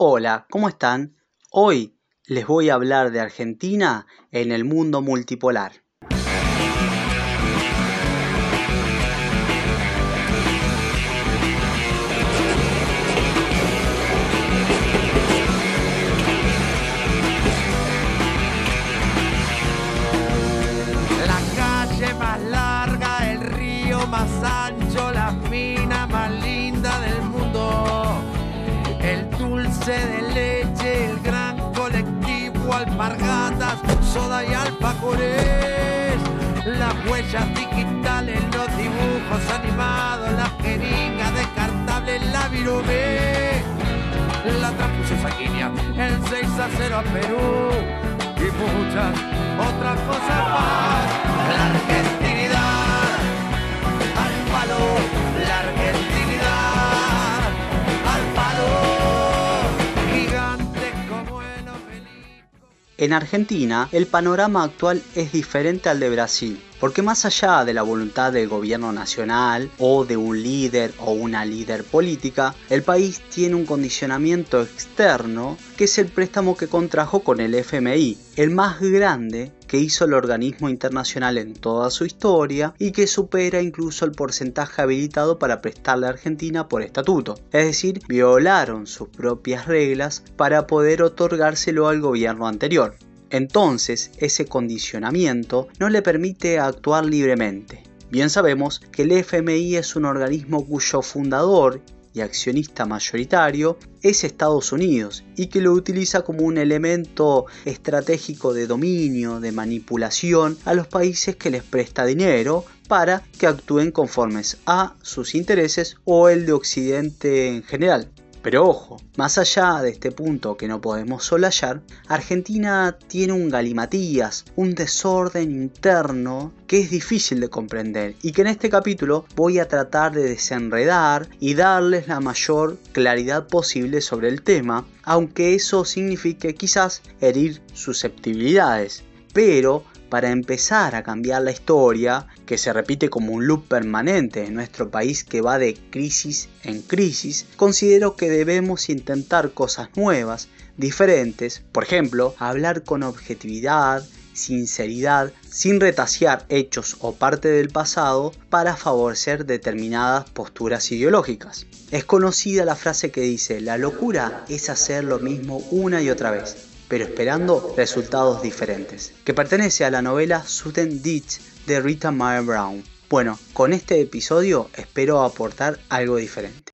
Hola, ¿cómo están? Hoy les voy a hablar de Argentina en el mundo multipolar. Alpargatas, soda y alfajores. Las huellas digitales, los dibujos animados, las jeringas descartables, la virome. La transfusión sanguínea, el 6 a 0 a Perú y muchas otras cosas más. La En Argentina, el panorama actual es diferente al de Brasil, porque más allá de la voluntad del gobierno nacional o de un líder o una líder política, el país tiene un condicionamiento externo que es el préstamo que contrajo con el FMI, el más grande que hizo el organismo internacional en toda su historia y que supera incluso el porcentaje habilitado para prestarle a Argentina por estatuto. Es decir, violaron sus propias reglas para poder otorgárselo al gobierno anterior. Entonces, ese condicionamiento no le permite actuar libremente. Bien sabemos que el FMI es un organismo cuyo fundador y accionista mayoritario es Estados Unidos y que lo utiliza como un elemento estratégico de dominio, de manipulación a los países que les presta dinero para que actúen conformes a sus intereses o el de Occidente en general. Pero ojo, más allá de este punto que no podemos solayar, Argentina tiene un galimatías, un desorden interno que es difícil de comprender y que en este capítulo voy a tratar de desenredar y darles la mayor claridad posible sobre el tema, aunque eso signifique quizás herir susceptibilidades. Pero para empezar a cambiar la historia, que se repite como un loop permanente en nuestro país que va de crisis en crisis, considero que debemos intentar cosas nuevas, diferentes, por ejemplo, hablar con objetividad, sinceridad, sin retasear hechos o parte del pasado para favorecer determinadas posturas ideológicas. Es conocida la frase que dice, la locura es hacer lo mismo una y otra vez pero esperando resultados diferentes, que pertenece a la novela Sudden Ditch de Rita Mae Brown. Bueno, con este episodio espero aportar algo diferente.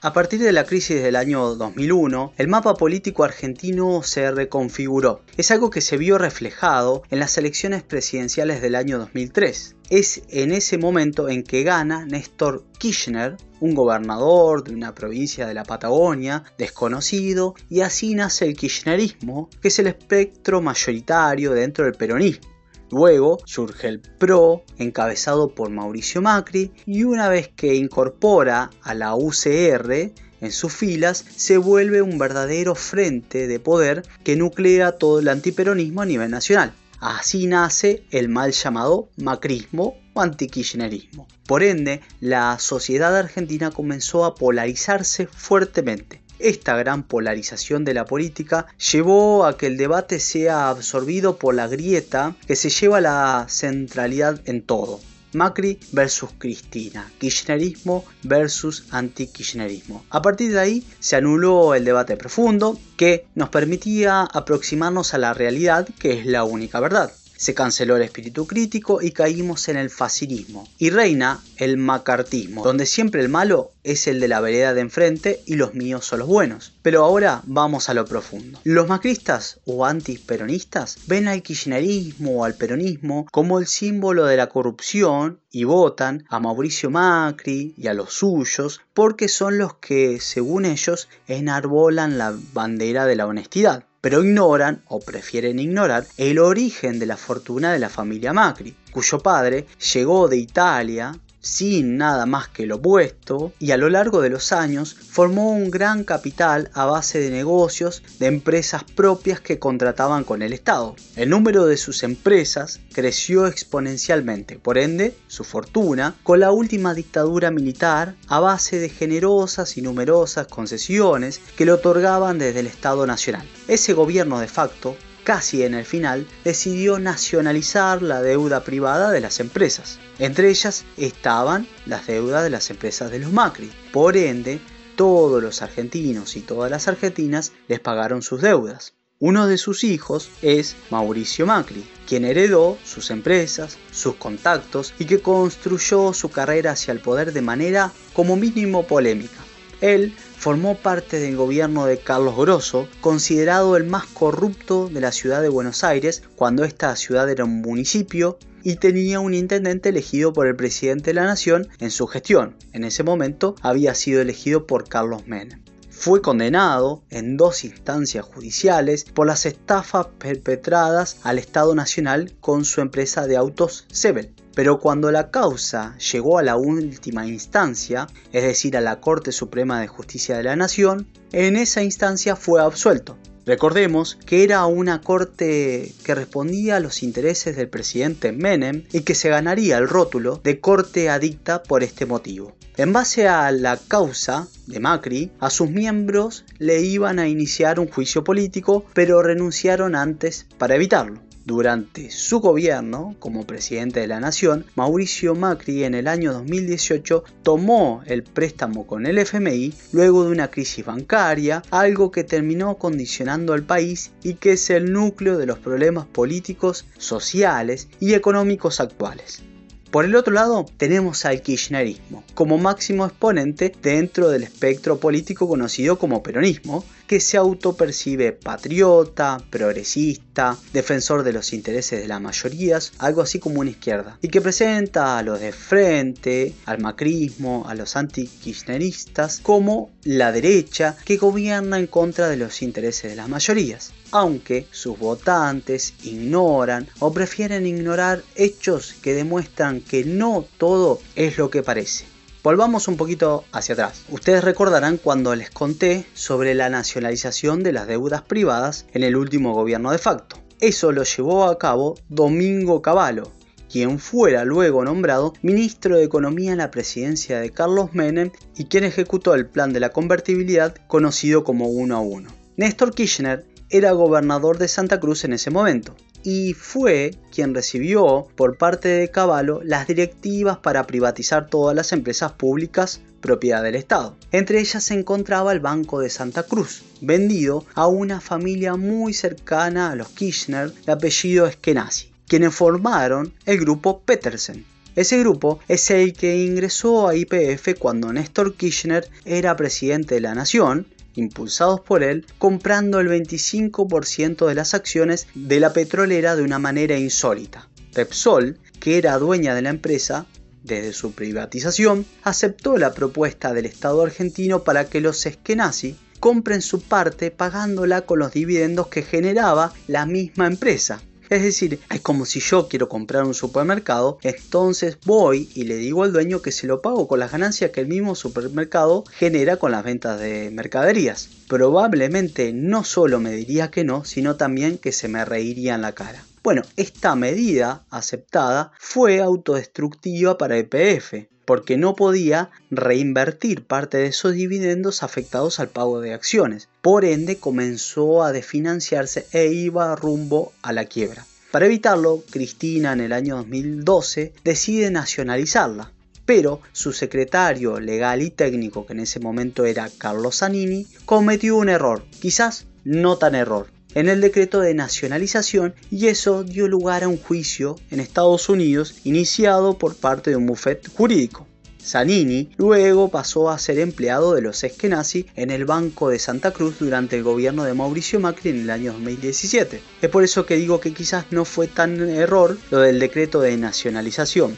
A partir de la crisis del año 2001, el mapa político argentino se reconfiguró. Es algo que se vio reflejado en las elecciones presidenciales del año 2003. Es en ese momento en que gana Néstor Kirchner, un gobernador de una provincia de la Patagonia desconocido, y así nace el kirchnerismo, que es el espectro mayoritario dentro del peronismo. Luego surge el PRO, encabezado por Mauricio Macri, y una vez que incorpora a la UCR en sus filas, se vuelve un verdadero frente de poder que nuclea todo el antiperonismo a nivel nacional. Así nace el mal llamado macrismo o antikirchnerismo. Por ende, la sociedad argentina comenzó a polarizarse fuertemente. Esta gran polarización de la política llevó a que el debate sea absorbido por la grieta que se lleva la centralidad en todo. Macri versus Cristina, kirchnerismo versus anti-kirchnerismo. A partir de ahí se anuló el debate profundo que nos permitía aproximarnos a la realidad que es la única verdad. Se canceló el espíritu crítico y caímos en el facilismo. Y reina el macartismo, donde siempre el malo es el de la vereda de enfrente y los míos son los buenos. Pero ahora vamos a lo profundo. Los macristas o antiperonistas ven al kirchnerismo o al peronismo como el símbolo de la corrupción y votan a Mauricio Macri y a los suyos porque son los que, según ellos, enarbolan la bandera de la honestidad pero ignoran o prefieren ignorar el origen de la fortuna de la familia Macri, cuyo padre llegó de Italia sin nada más que lo opuesto y a lo largo de los años formó un gran capital a base de negocios de empresas propias que contrataban con el Estado. El número de sus empresas creció exponencialmente, por ende su fortuna, con la última dictadura militar a base de generosas y numerosas concesiones que le otorgaban desde el Estado Nacional. Ese gobierno de facto casi en el final, decidió nacionalizar la deuda privada de las empresas. Entre ellas estaban las deudas de las empresas de los Macri. Por ende, todos los argentinos y todas las argentinas les pagaron sus deudas. Uno de sus hijos es Mauricio Macri, quien heredó sus empresas, sus contactos y que construyó su carrera hacia el poder de manera como mínimo polémica. Él formó parte del gobierno de Carlos Grosso, considerado el más corrupto de la ciudad de Buenos Aires cuando esta ciudad era un municipio y tenía un intendente elegido por el presidente de la nación en su gestión. En ese momento había sido elegido por Carlos Menem. Fue condenado en dos instancias judiciales por las estafas perpetradas al Estado Nacional con su empresa de autos Sebel. Pero cuando la causa llegó a la última instancia, es decir, a la Corte Suprema de Justicia de la Nación, en esa instancia fue absuelto. Recordemos que era una corte que respondía a los intereses del presidente Menem y que se ganaría el rótulo de corte adicta por este motivo. En base a la causa de Macri, a sus miembros le iban a iniciar un juicio político, pero renunciaron antes para evitarlo. Durante su gobierno como presidente de la nación, Mauricio Macri en el año 2018 tomó el préstamo con el FMI luego de una crisis bancaria, algo que terminó condicionando al país y que es el núcleo de los problemas políticos, sociales y económicos actuales. Por el otro lado, tenemos al kirchnerismo, como máximo exponente dentro del espectro político conocido como peronismo, que se autopercibe patriota, progresista, defensor de los intereses de las mayorías, algo así como una izquierda, y que presenta a los de frente, al macrismo, a los anti-kirchneristas, como la derecha que gobierna en contra de los intereses de las mayorías aunque sus votantes ignoran o prefieren ignorar hechos que demuestran que no todo es lo que parece. Volvamos un poquito hacia atrás. Ustedes recordarán cuando les conté sobre la nacionalización de las deudas privadas en el último gobierno de facto. Eso lo llevó a cabo Domingo Cavallo, quien fuera luego nombrado ministro de Economía en la presidencia de Carlos Menem y quien ejecutó el plan de la convertibilidad conocido como 1 a 1. Néstor Kirchner era gobernador de Santa Cruz en ese momento y fue quien recibió por parte de Caballo las directivas para privatizar todas las empresas públicas propiedad del Estado. Entre ellas se encontraba el Banco de Santa Cruz, vendido a una familia muy cercana a los Kirchner de apellido Eskenazi, quienes formaron el grupo Petersen. Ese grupo es el que ingresó a IPF cuando Néstor Kirchner era presidente de la nación impulsados por él, comprando el 25% de las acciones de la petrolera de una manera insólita. Repsol, que era dueña de la empresa, desde su privatización, aceptó la propuesta del Estado argentino para que los Eskenazi compren su parte pagándola con los dividendos que generaba la misma empresa. Es decir, es como si yo quiero comprar un supermercado, entonces voy y le digo al dueño que se lo pago con las ganancias que el mismo supermercado genera con las ventas de mercaderías. Probablemente no solo me diría que no, sino también que se me reiría en la cara. Bueno, esta medida aceptada fue autodestructiva para EPF, porque no podía reinvertir parte de esos dividendos afectados al pago de acciones. Por ende, comenzó a desfinanciarse e iba rumbo a la quiebra. Para evitarlo, Cristina en el año 2012 decide nacionalizarla, pero su secretario legal y técnico, que en ese momento era Carlos Zanini, cometió un error, quizás no tan error, en el decreto de nacionalización y eso dio lugar a un juicio en Estados Unidos iniciado por parte de un bufete jurídico. Zanini luego pasó a ser empleado de los Eskenazi en el Banco de Santa Cruz durante el gobierno de Mauricio Macri en el año 2017. Es por eso que digo que quizás no fue tan error lo del decreto de nacionalización.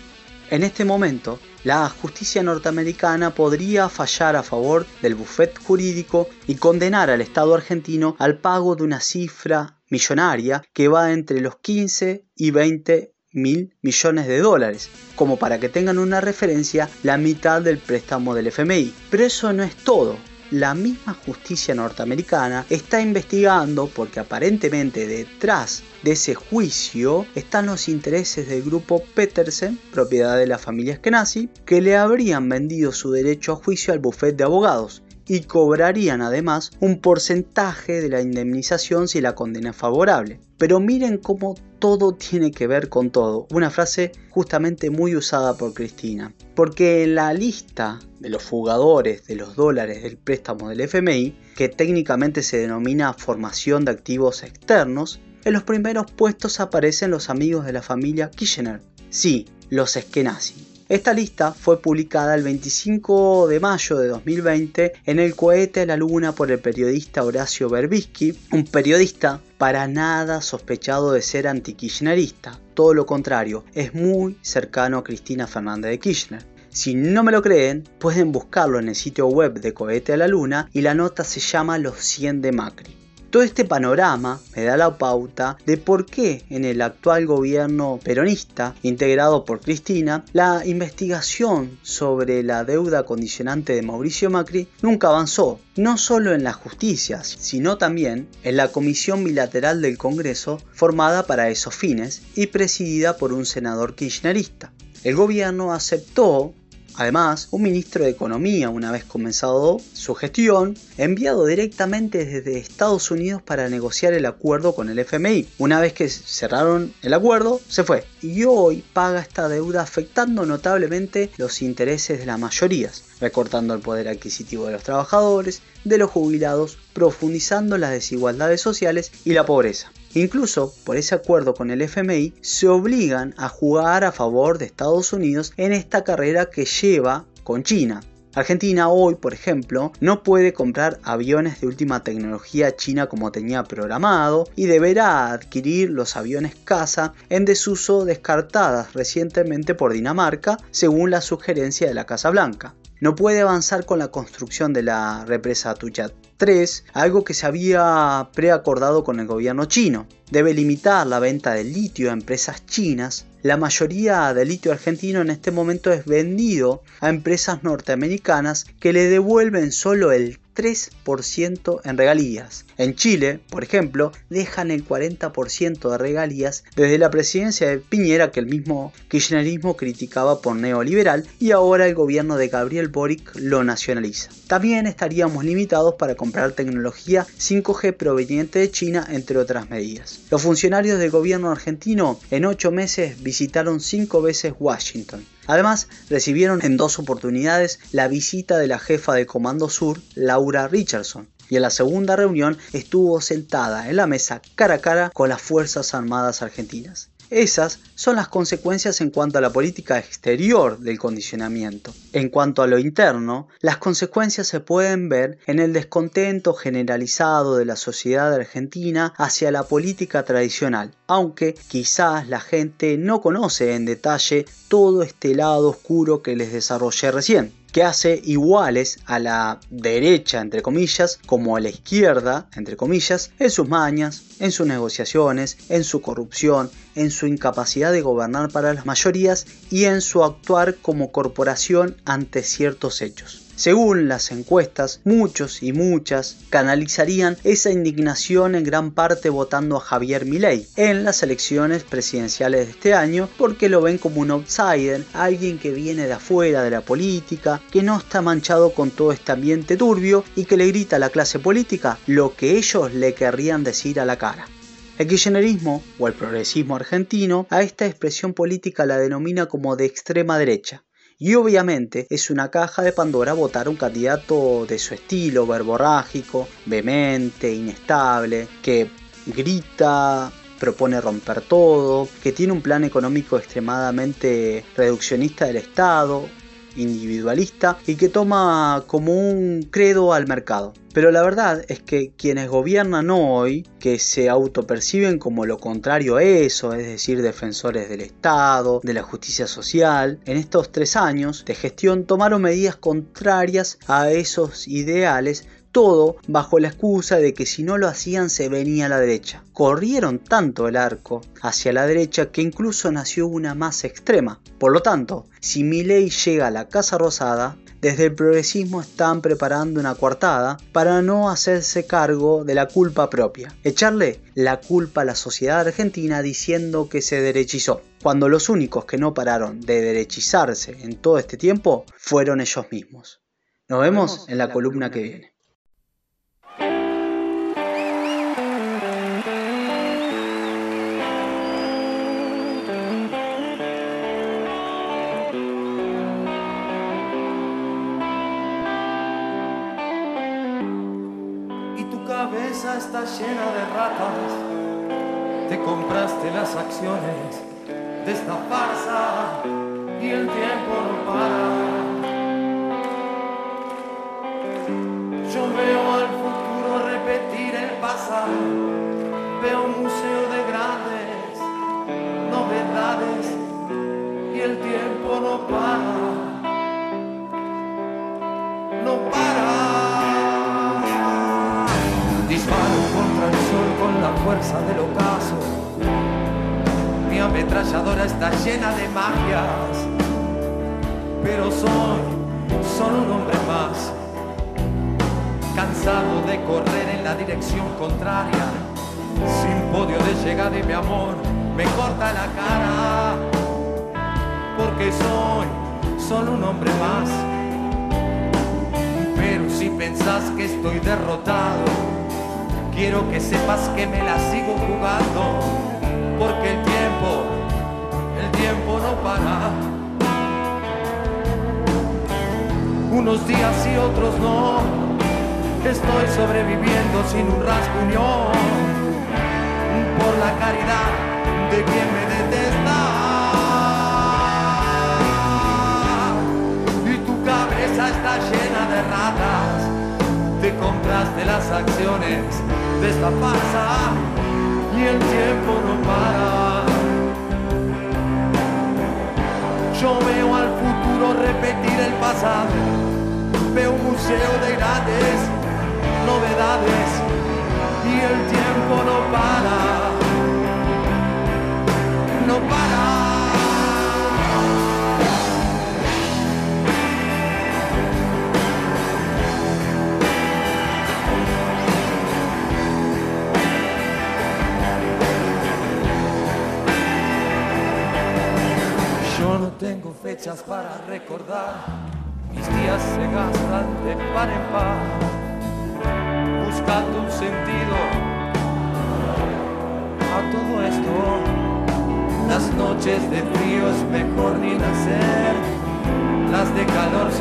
En este momento, la justicia norteamericana podría fallar a favor del buffet jurídico y condenar al Estado argentino al pago de una cifra millonaria que va entre los 15 y 20 mil millones de dólares, como para que tengan una referencia la mitad del préstamo del FMI. Pero eso no es todo la misma justicia norteamericana está investigando porque aparentemente detrás de ese juicio están los intereses del grupo Petersen, propiedad de la familia Skenazi, que le habrían vendido su derecho a juicio al bufete de abogados y cobrarían además un porcentaje de la indemnización si la condena es favorable. Pero miren cómo todo tiene que ver con todo. Una frase justamente muy usada por Cristina. Porque en la lista de los fugadores de los dólares del préstamo del FMI, que técnicamente se denomina formación de activos externos, en los primeros puestos aparecen los amigos de la familia Kirchner. Sí, los Eskenazi. Esta lista fue publicada el 25 de mayo de 2020 en el cohete a la luna por el periodista Horacio Berbisky, un periodista para nada sospechado de ser anti-kirchnerista. Todo lo contrario, es muy cercano a Cristina Fernández de Kirchner. Si no me lo creen, pueden buscarlo en el sitio web de Cohete a la Luna y la nota se llama Los 100 de Macri. Todo este panorama me da la pauta de por qué en el actual gobierno peronista, integrado por Cristina, la investigación sobre la deuda condicionante de Mauricio Macri nunca avanzó, no solo en la justicia, sino también en la Comisión Bilateral del Congreso formada para esos fines y presidida por un senador kirchnerista. El gobierno aceptó Además, un ministro de Economía, una vez comenzado su gestión, enviado directamente desde Estados Unidos para negociar el acuerdo con el FMI. Una vez que cerraron el acuerdo, se fue. Y hoy paga esta deuda afectando notablemente los intereses de las mayorías, recortando el poder adquisitivo de los trabajadores, de los jubilados, profundizando las desigualdades sociales y la pobreza. Incluso por ese acuerdo con el FMI se obligan a jugar a favor de Estados Unidos en esta carrera que lleva con China. Argentina hoy, por ejemplo, no puede comprar aviones de última tecnología china como tenía programado y deberá adquirir los aviones caza en desuso descartadas recientemente por Dinamarca, según la sugerencia de la Casa Blanca no puede avanzar con la construcción de la represa Tuchat 3, algo que se había preacordado con el gobierno chino. Debe limitar la venta de litio a empresas chinas. La mayoría del litio argentino en este momento es vendido a empresas norteamericanas que le devuelven solo el 3% en regalías. En Chile, por ejemplo, dejan el 40% de regalías desde la presidencia de Piñera que el mismo kirchnerismo criticaba por neoliberal y ahora el gobierno de Gabriel Boric lo nacionaliza. También estaríamos limitados para comprar tecnología 5G proveniente de China, entre otras medidas. Los funcionarios del gobierno argentino en 8 meses visitaron 5 veces Washington. Además, recibieron en dos oportunidades la visita de la jefa de Comando Sur, Laura Richardson, y en la segunda reunión estuvo sentada en la mesa cara a cara con las Fuerzas Armadas Argentinas. Esas son las consecuencias en cuanto a la política exterior del condicionamiento. En cuanto a lo interno, las consecuencias se pueden ver en el descontento generalizado de la sociedad argentina hacia la política tradicional, aunque quizás la gente no conoce en detalle todo este lado oscuro que les desarrollé recién que hace iguales a la derecha, entre comillas, como a la izquierda, entre comillas, en sus mañas, en sus negociaciones, en su corrupción, en su incapacidad de gobernar para las mayorías y en su actuar como corporación ante ciertos hechos. Según las encuestas, muchos y muchas canalizarían esa indignación en gran parte votando a Javier Milei en las elecciones presidenciales de este año porque lo ven como un outsider, alguien que viene de afuera de la política, que no está manchado con todo este ambiente turbio y que le grita a la clase política lo que ellos le querrían decir a la cara. El kirchnerismo, o el progresismo argentino, a esta expresión política la denomina como de extrema derecha, y obviamente es una caja de Pandora votar un candidato de su estilo, verborrágico, vehemente, inestable, que grita, propone romper todo, que tiene un plan económico extremadamente reduccionista del Estado, individualista y que toma como un credo al mercado. Pero la verdad es que quienes gobiernan hoy, que se autoperciben como lo contrario a eso, es decir, defensores del Estado, de la justicia social, en estos tres años de gestión tomaron medidas contrarias a esos ideales todo bajo la excusa de que si no lo hacían se venía a la derecha. Corrieron tanto el arco hacia la derecha que incluso nació una más extrema. Por lo tanto, si Milley llega a la Casa Rosada, desde el progresismo están preparando una coartada para no hacerse cargo de la culpa propia, echarle la culpa a la sociedad argentina diciendo que se derechizó, cuando los únicos que no pararon de derechizarse en todo este tiempo fueron ellos mismos. Nos vemos en la columna que viene. Está llena de ratas. Te compraste las acciones de esta farsa y el tiempo no para. Yo veo al futuro repetir el pasado. Fuerza del ocaso. Mi ametralladora está llena de magias, pero soy solo un hombre más, cansado de correr en la dirección contraria, sin podio de llegar y mi amor me corta la cara, porque soy solo un hombre más. Pero si pensás que estoy derrotado, Quiero que sepas que me la sigo jugando, porque el tiempo, el tiempo no para. Unos días y otros no, estoy sobreviviendo sin un rasguñón, por la caridad de quien me detesta. Y tu cabeza está llena de ratas, te compraste las acciones de esta farsa y el tiempo no para. Yo veo al futuro repetir el pasado, veo un museo de grandes novedades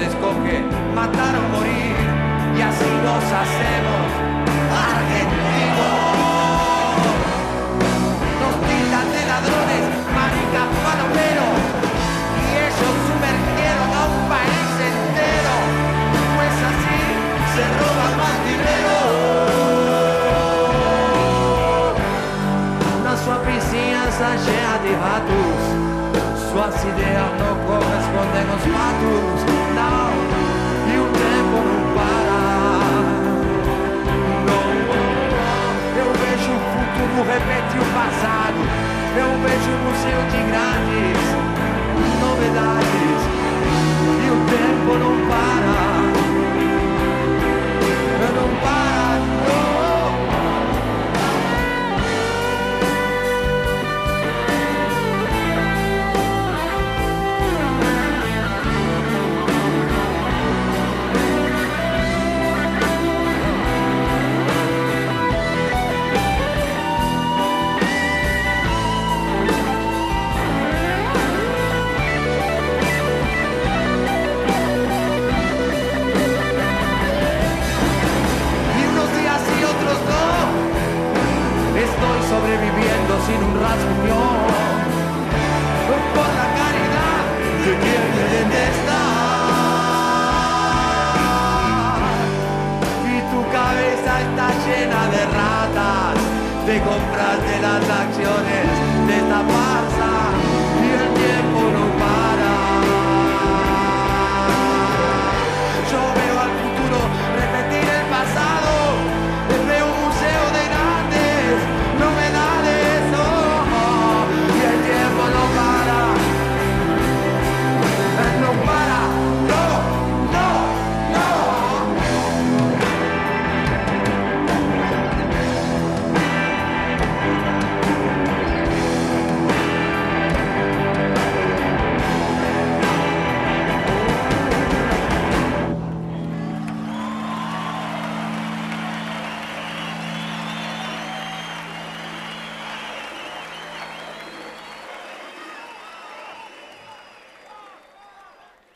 escoge matar o morir, y así nos hacemos argentinos. Nos tildan de ladrones, maricas, palomeros sumergieron a un país entero, pues así se roba más dinero. Una sua vizinhança cheia de ratos, suas ideias não correspondem aos fatos, vejo o futuro repetir o passado, eu vejo o museu de grandes novedades e o tempo não para.